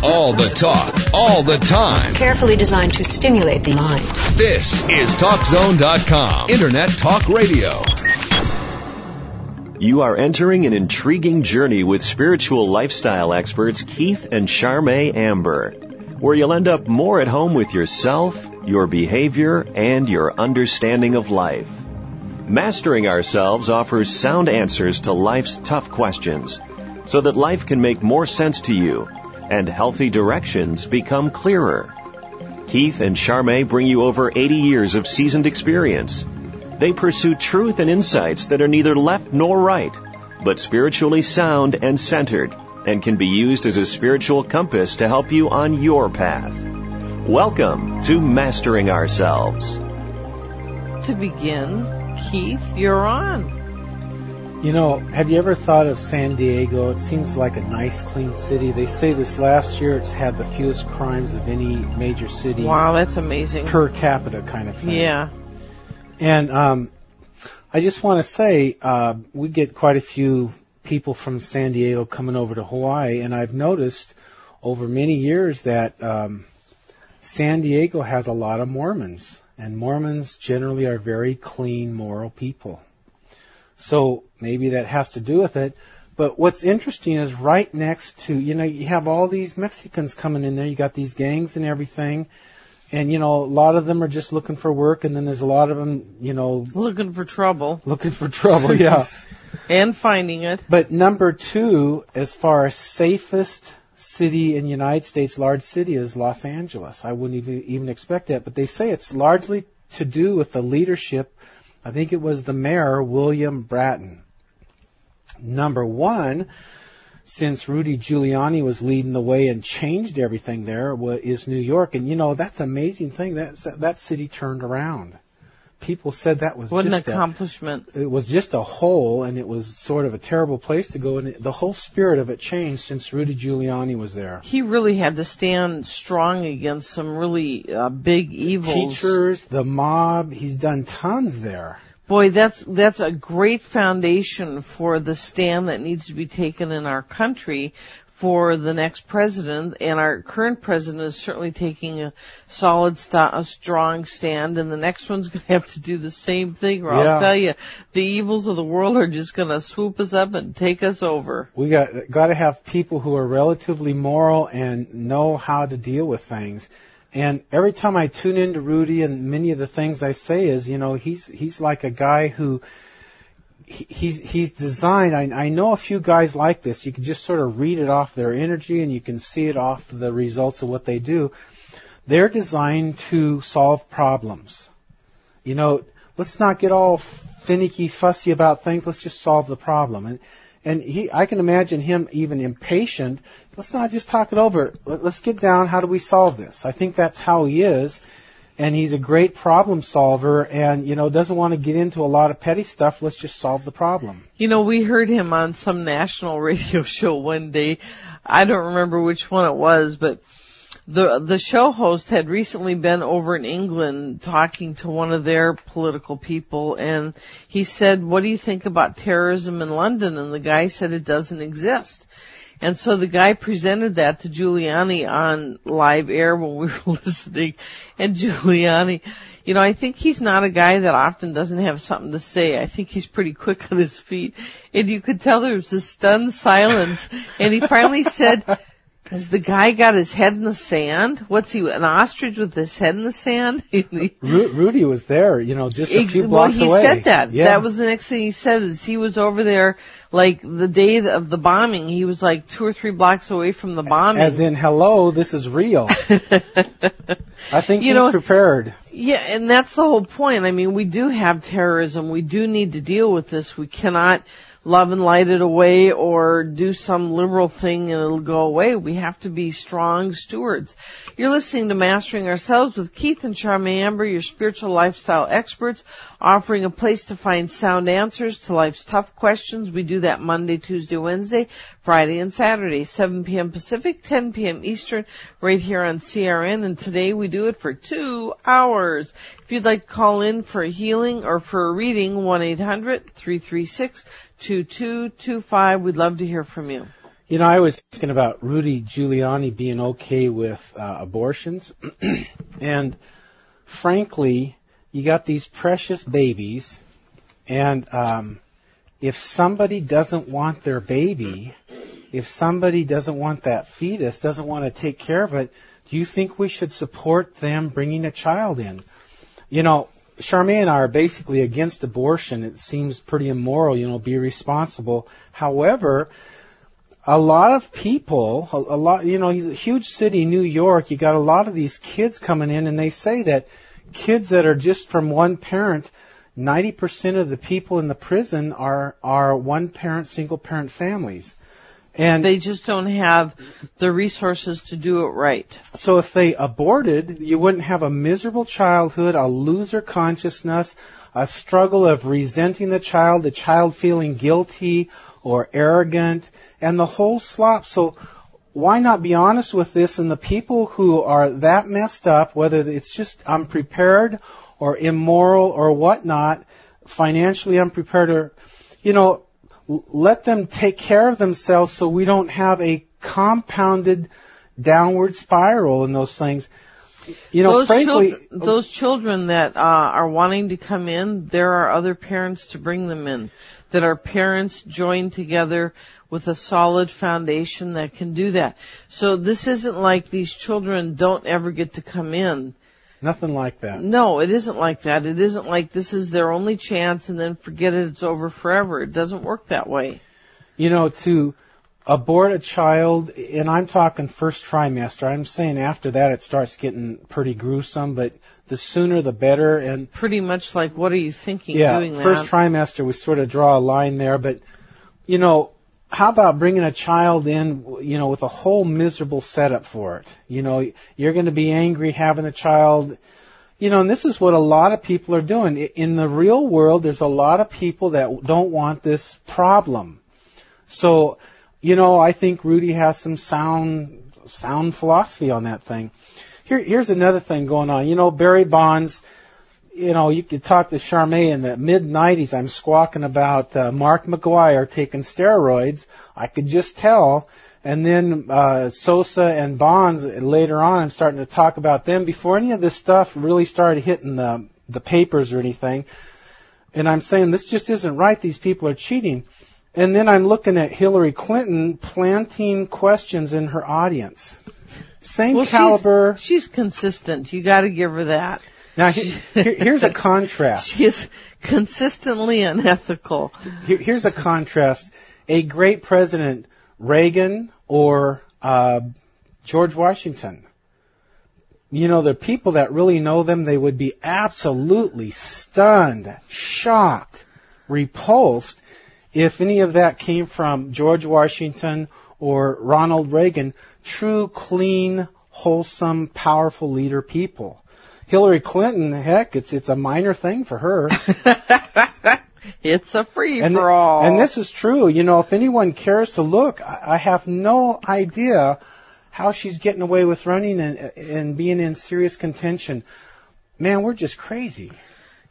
All the talk, all the time. Carefully designed to stimulate the mind. This is TalkZone.com. Internet Talk Radio. You are entering an intriguing journey with spiritual lifestyle experts Keith and Charmaine Amber, where you'll end up more at home with yourself, your behavior, and your understanding of life. Mastering Ourselves offers sound answers to life's tough questions so that life can make more sense to you and healthy directions become clearer. Keith and Charmaine bring you over 80 years of seasoned experience. They pursue truth and insights that are neither left nor right, but spiritually sound and centered, and can be used as a spiritual compass to help you on your path. Welcome to Mastering Ourselves. To begin, Keith, you're on. You know, have you ever thought of San Diego? It seems like a nice, clean city. They say this last year it's had the fewest crimes of any major city Wow, that's amazing. per capita kind of thing. Yeah. And um, I just want to say uh, we get quite a few people from San Diego coming over to Hawaii, and I've noticed over many years that um, San Diego has a lot of Mormons, and Mormons generally are very clean, moral people. So maybe that has to do with it. But what's interesting is right next to, you know, you have all these Mexicans coming in there. You got these gangs and everything. And, you know, a lot of them are just looking for work. And then there's a lot of them, you know, Looking for trouble looking for trouble. Yeah. and finding it. but number two, as far as safest city in the United States, large city, is Los Angeles. I wouldn't even, even expect that. But they say it's largely to do with the leadership. I think it was the mayor, William Bratton. Number one, since Rudy Giuliani was leading the way and changed everything there, is New York. And you know, that's an amazing thing. That, that city turned around. People said that was What an just a, accomplishment. it was just a hole and it was sort of a terrible place to go and it, the whole spirit of it changed since Rudy Giuliani was there. He really had to stand strong against some really uh, big evils. Teachers, the mob, he's done tons there. Boy, that's that's a great foundation for the stand that needs to be taken in our country for the next president. And our current president is certainly taking a solid, st- a strong stand, and the next one's going to have to do the same thing. Or Yeah. I'll tell you, the evils of the world are just going to swoop us up and take us over. We got got to have people who are relatively moral and know how to deal with things. And every time I tune into Rudy and many of the things I say is, you know, he's he's like a guy who he- he's he's designed. I, I know a few guys like this. You can just sort of read it off their energy, and you can see it off the results of what they do. They're designed to solve problems. You know, let's not get all finicky, fussy about things. Let's just solve the problem. And and he, I can imagine him even impatient. Let's not just talk it over. Let- Let's get down. How do we solve this? I think that's how he is. And he's a great problem solver and, you know, doesn't want to get into a lot of petty stuff. Let's just solve the problem. You know, we heard him on some national radio show one day. I don't remember which one it was, but the the show host had recently been over in England talking to one of their political people and he said, "What do you think about terrorism in London?" and the guy said it doesn't exist. And so the guy presented that to Giuliani on live air when we were listening. And Giuliani, you know, I think he's not a guy that often doesn't have something to say. I think he's pretty quick on his feet. And you could tell there was a stunned silence. And he finally said, has the guy got his head in the sand? What's he, an ostrich with his head in the sand? Ru- Rudy was there, you know, just a few well, blocks he away. said that. Yeah. That was the next thing he said is he was over there like the day of the bombing. He was like two or three blocks away from the bombing. As in, hello, this is real. I think You he's know- prepared. Yeah, and that's the whole point. I mean, we do have terrorism. We do need to deal with this. We cannot love and light it away or do some liberal thing and it'll go away. We have to be strong stewards. You're listening to Mastering Ourselves with Keith and Charmaine Amber, your spiritual lifestyle experts, offering a place to find sound answers to life's tough questions. We do that Monday, Tuesday, Wednesday, Friday, and Saturday, 7 p.m. Pacific, 10 p.m. Eastern, right here on CRN. And today we do it for two hours. If you'd like to call in for a healing or for a reading, 1-800-336-2225. We'd love to hear from you. You know, I was thinking about Rudy Giuliani being okay with uh, abortions, and frankly, you got these precious babies, and um, if somebody doesn't want their baby, if somebody doesn't want that fetus, doesn't want to take care of it, do you think we should support them bringing a child in? You know, Charmaine and I are basically against abortion. It seems pretty immoral, you know, be responsible. However, a lot of people, a, lot, you know, huge city, New York, you got a lot of these kids coming in and they say that kids that are just from one parent, 90% of the people in the prison are, are one parent, single parent families. And they just don't have the resources to do it right. So if they aborted, you wouldn't have a miserable childhood, a loser consciousness, a struggle of resenting the child, the child feeling guilty or arrogant, and the whole slop. So why not be honest with this and the people who are that messed up, whether it's just unprepared or immoral or whatnot, financially unprepared or, you know, let them take care of themselves so we don't have a compounded downward spiral in those things. You know, those frankly, children, those children that uh, are wanting to come in, there are other parents to bring them in. That our parents joined together with a solid foundation that can do that. So this isn't like these children don't ever get to come in. Nothing like that. No, it isn't like that. It isn't like this is their only chance and then forget it, it's over forever. It doesn't work that way. You know, to abort a child, and I'm talking first trimester, I'm saying after that it starts getting pretty gruesome, but the sooner the better and pretty much like what are you thinking yeah, doing that? first trimester we sort of draw a line there, but you know, how about bringing a child in, you know, with a whole miserable setup for it? You know, you're going to be angry having a child. You know, and this is what a lot of people are doing. In the real world, there's a lot of people that don't want this problem. So, you know, I think Rudy has some sound, sound philosophy on that thing. Here, here's another thing going on. You know, Barry Bonds, you know, you could talk to Charmaine in the mid 90s. I'm squawking about uh, Mark McGwire taking steroids. I could just tell. And then uh, Sosa and Bonds later on, I'm starting to talk about them before any of this stuff really started hitting the the papers or anything. And I'm saying this just isn't right. These people are cheating. And then I'm looking at Hillary Clinton planting questions in her audience. Same well, caliber. She's, she's consistent. You got to give her that. Now, here, here's a contrast. she is consistently unethical. Here, here's a contrast. A great president, Reagan or uh, George Washington. You know, the people that really know them, they would be absolutely stunned, shocked, repulsed if any of that came from George Washington or Ronald Reagan, true, clean, wholesome, powerful leader people. Hillary Clinton, heck, it's it's a minor thing for her. it's a free and, for all. And this is true. You know, if anyone cares to look, I, I have no idea how she's getting away with running and and being in serious contention. Man, we're just crazy.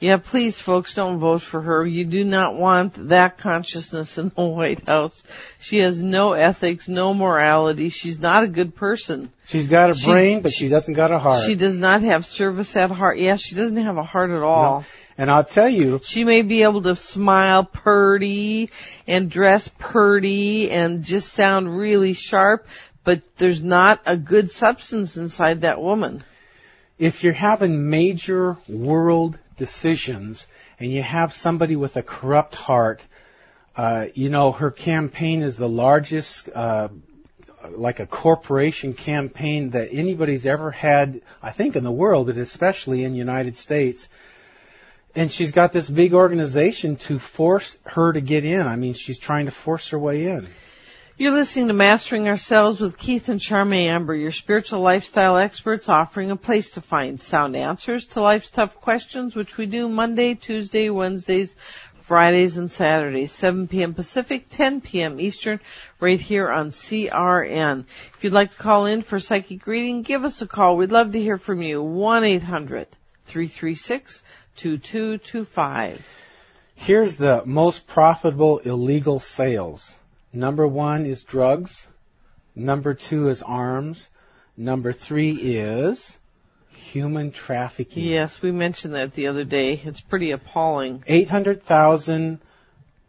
Yeah, please, folks, don't vote for her. You do not want that consciousness in the White House. She has no ethics, no morality. She's not a good person. She's got a she, brain, but she doesn't got a heart. She does not have service at heart. Yeah, she doesn't have a heart at all. No. And I'll tell you. She may be able to smile purty and dress purty and just sound really sharp, but there's not a good substance inside that woman. If you're having major world decisions and you have somebody with a corrupt heart, uh, you know, her campaign is the largest, uh, like a corporation campaign that anybody's ever had, I think in the world, but especially in the United States. And she's got this big organization to force her to get in. I mean, she's trying to force her way in. You're listening to Mastering Ourselves with Keith and Charmaine Amber, your spiritual lifestyle experts offering a place to find sound answers to life's tough questions, which we do Monday, Tuesday, Wednesdays, Fridays, and Saturdays, 7 p.m. Pacific, 10 p.m. Eastern, right here on CRN. If you'd like to call in for psychic reading, give us a call. We'd love to hear from you. 1-800-336-2225. Here's the most profitable illegal sales Number one is drugs. Number two is arms. Number three is human trafficking. Yes, we mentioned that the other day. It's pretty appalling. 800,000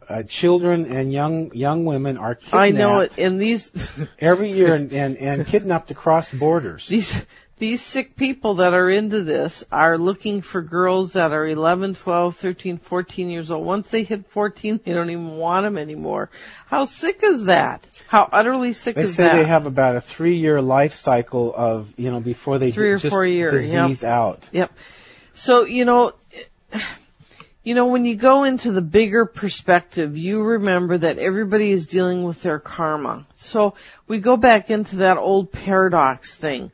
uh, children and young young women are kidnapped. I know it. And these every year and, and, and kidnapped across borders. These these sick people that are into this are looking for girls that are 11, 12, 13, 14 years old. Once they hit 14, they don't even want them anymore. How sick is that? How utterly sick they is say that? they have about a three-year life cycle of you know before they Three or just four years, disease yep. out. Yep. So, you know, you know, when you go into the bigger perspective, you remember that everybody is dealing with their karma. So we go back into that old paradox thing.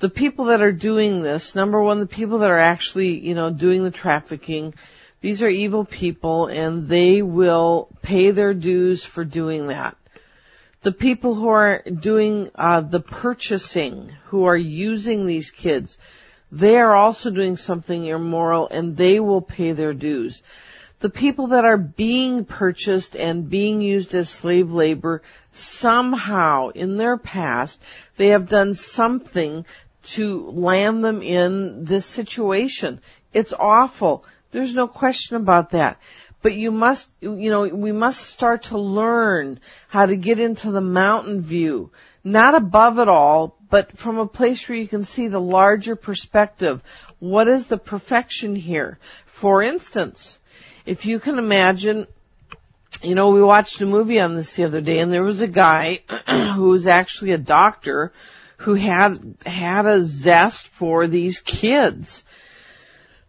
The people that are doing this, number one, the people that are actually, you know, doing the trafficking, these are evil people and they will pay their dues for doing that. The people who are doing uh, the purchasing, who are using these kids, they are also doing something immoral and they will pay their dues. The people that are being purchased and being used as slave labor, somehow in their past, they have done something to land them in this situation. It's awful. There's no question about that. But you must, you know, we must start to learn how to get into the mountain view. Not above it all, but from a place where you can see the larger perspective. What is the perfection here? For instance, if you can imagine, you know, we watched a movie on this the other day and there was a guy who was actually a doctor who had, had a zest for these kids.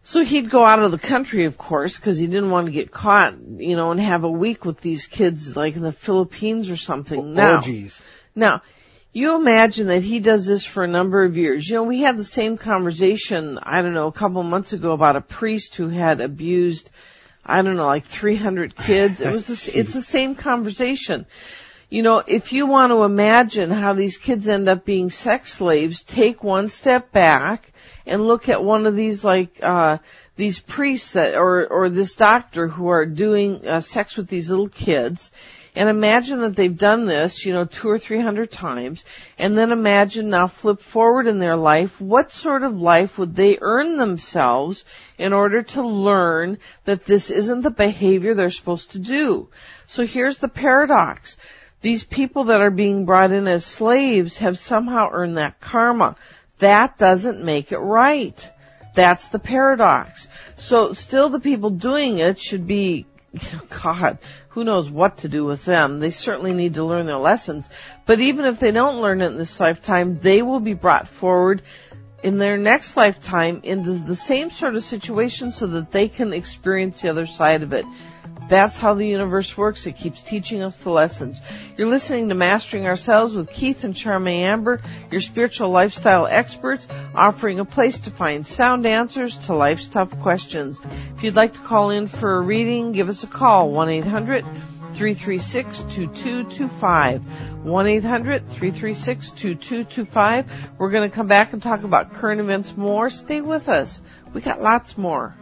So he'd go out of the country, of course, because he didn't want to get caught, you know, and have a week with these kids, like in the Philippines or something. Oh, now, Orgies. now, you imagine that he does this for a number of years. You know, we had the same conversation, I don't know, a couple months ago about a priest who had abused, I don't know, like 300 kids. It was, the, it's the same conversation. You know, if you want to imagine how these kids end up being sex slaves, take one step back and look at one of these like, uh, these priests that, or, or this doctor who are doing uh, sex with these little kids and imagine that they've done this, you know, two or three hundred times, and then imagine now flip forward in their life, what sort of life would they earn themselves in order to learn that this isn't the behavior they're supposed to do? So here's the paradox. These people that are being brought in as slaves have somehow earned that karma. That doesn't make it right. That's the paradox. So still the people doing it should be, you know, God, who knows what to do with them. They certainly need to learn their lessons. But even if they don't learn it in this lifetime, they will be brought forward in their next lifetime into the same sort of situation so that they can experience the other side of it. That's how the universe works. It keeps teaching us the lessons. You're listening to Mastering Ourselves with Keith and Charmaine Amber, your spiritual lifestyle experts, offering a place to find sound answers to life's tough questions. If you'd like to call in for a reading, give us a call, 1-800-336-2225. 1-800-336-2225. We're going to come back and talk about current events more. Stay with us. We got lots more.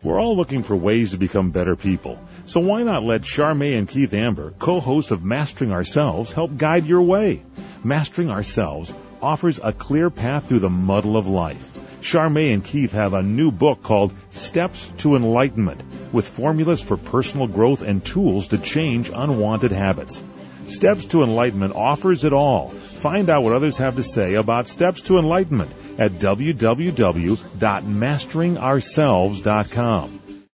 We're all looking for ways to become better people. So why not let Charmaine and Keith Amber, co-hosts of Mastering Ourselves, help guide your way? Mastering Ourselves offers a clear path through the muddle of life. Charmaine and Keith have a new book called Steps to Enlightenment with formulas for personal growth and tools to change unwanted habits. Steps to Enlightenment offers it all. Find out what others have to say about Steps to Enlightenment at www.masteringourselves.com.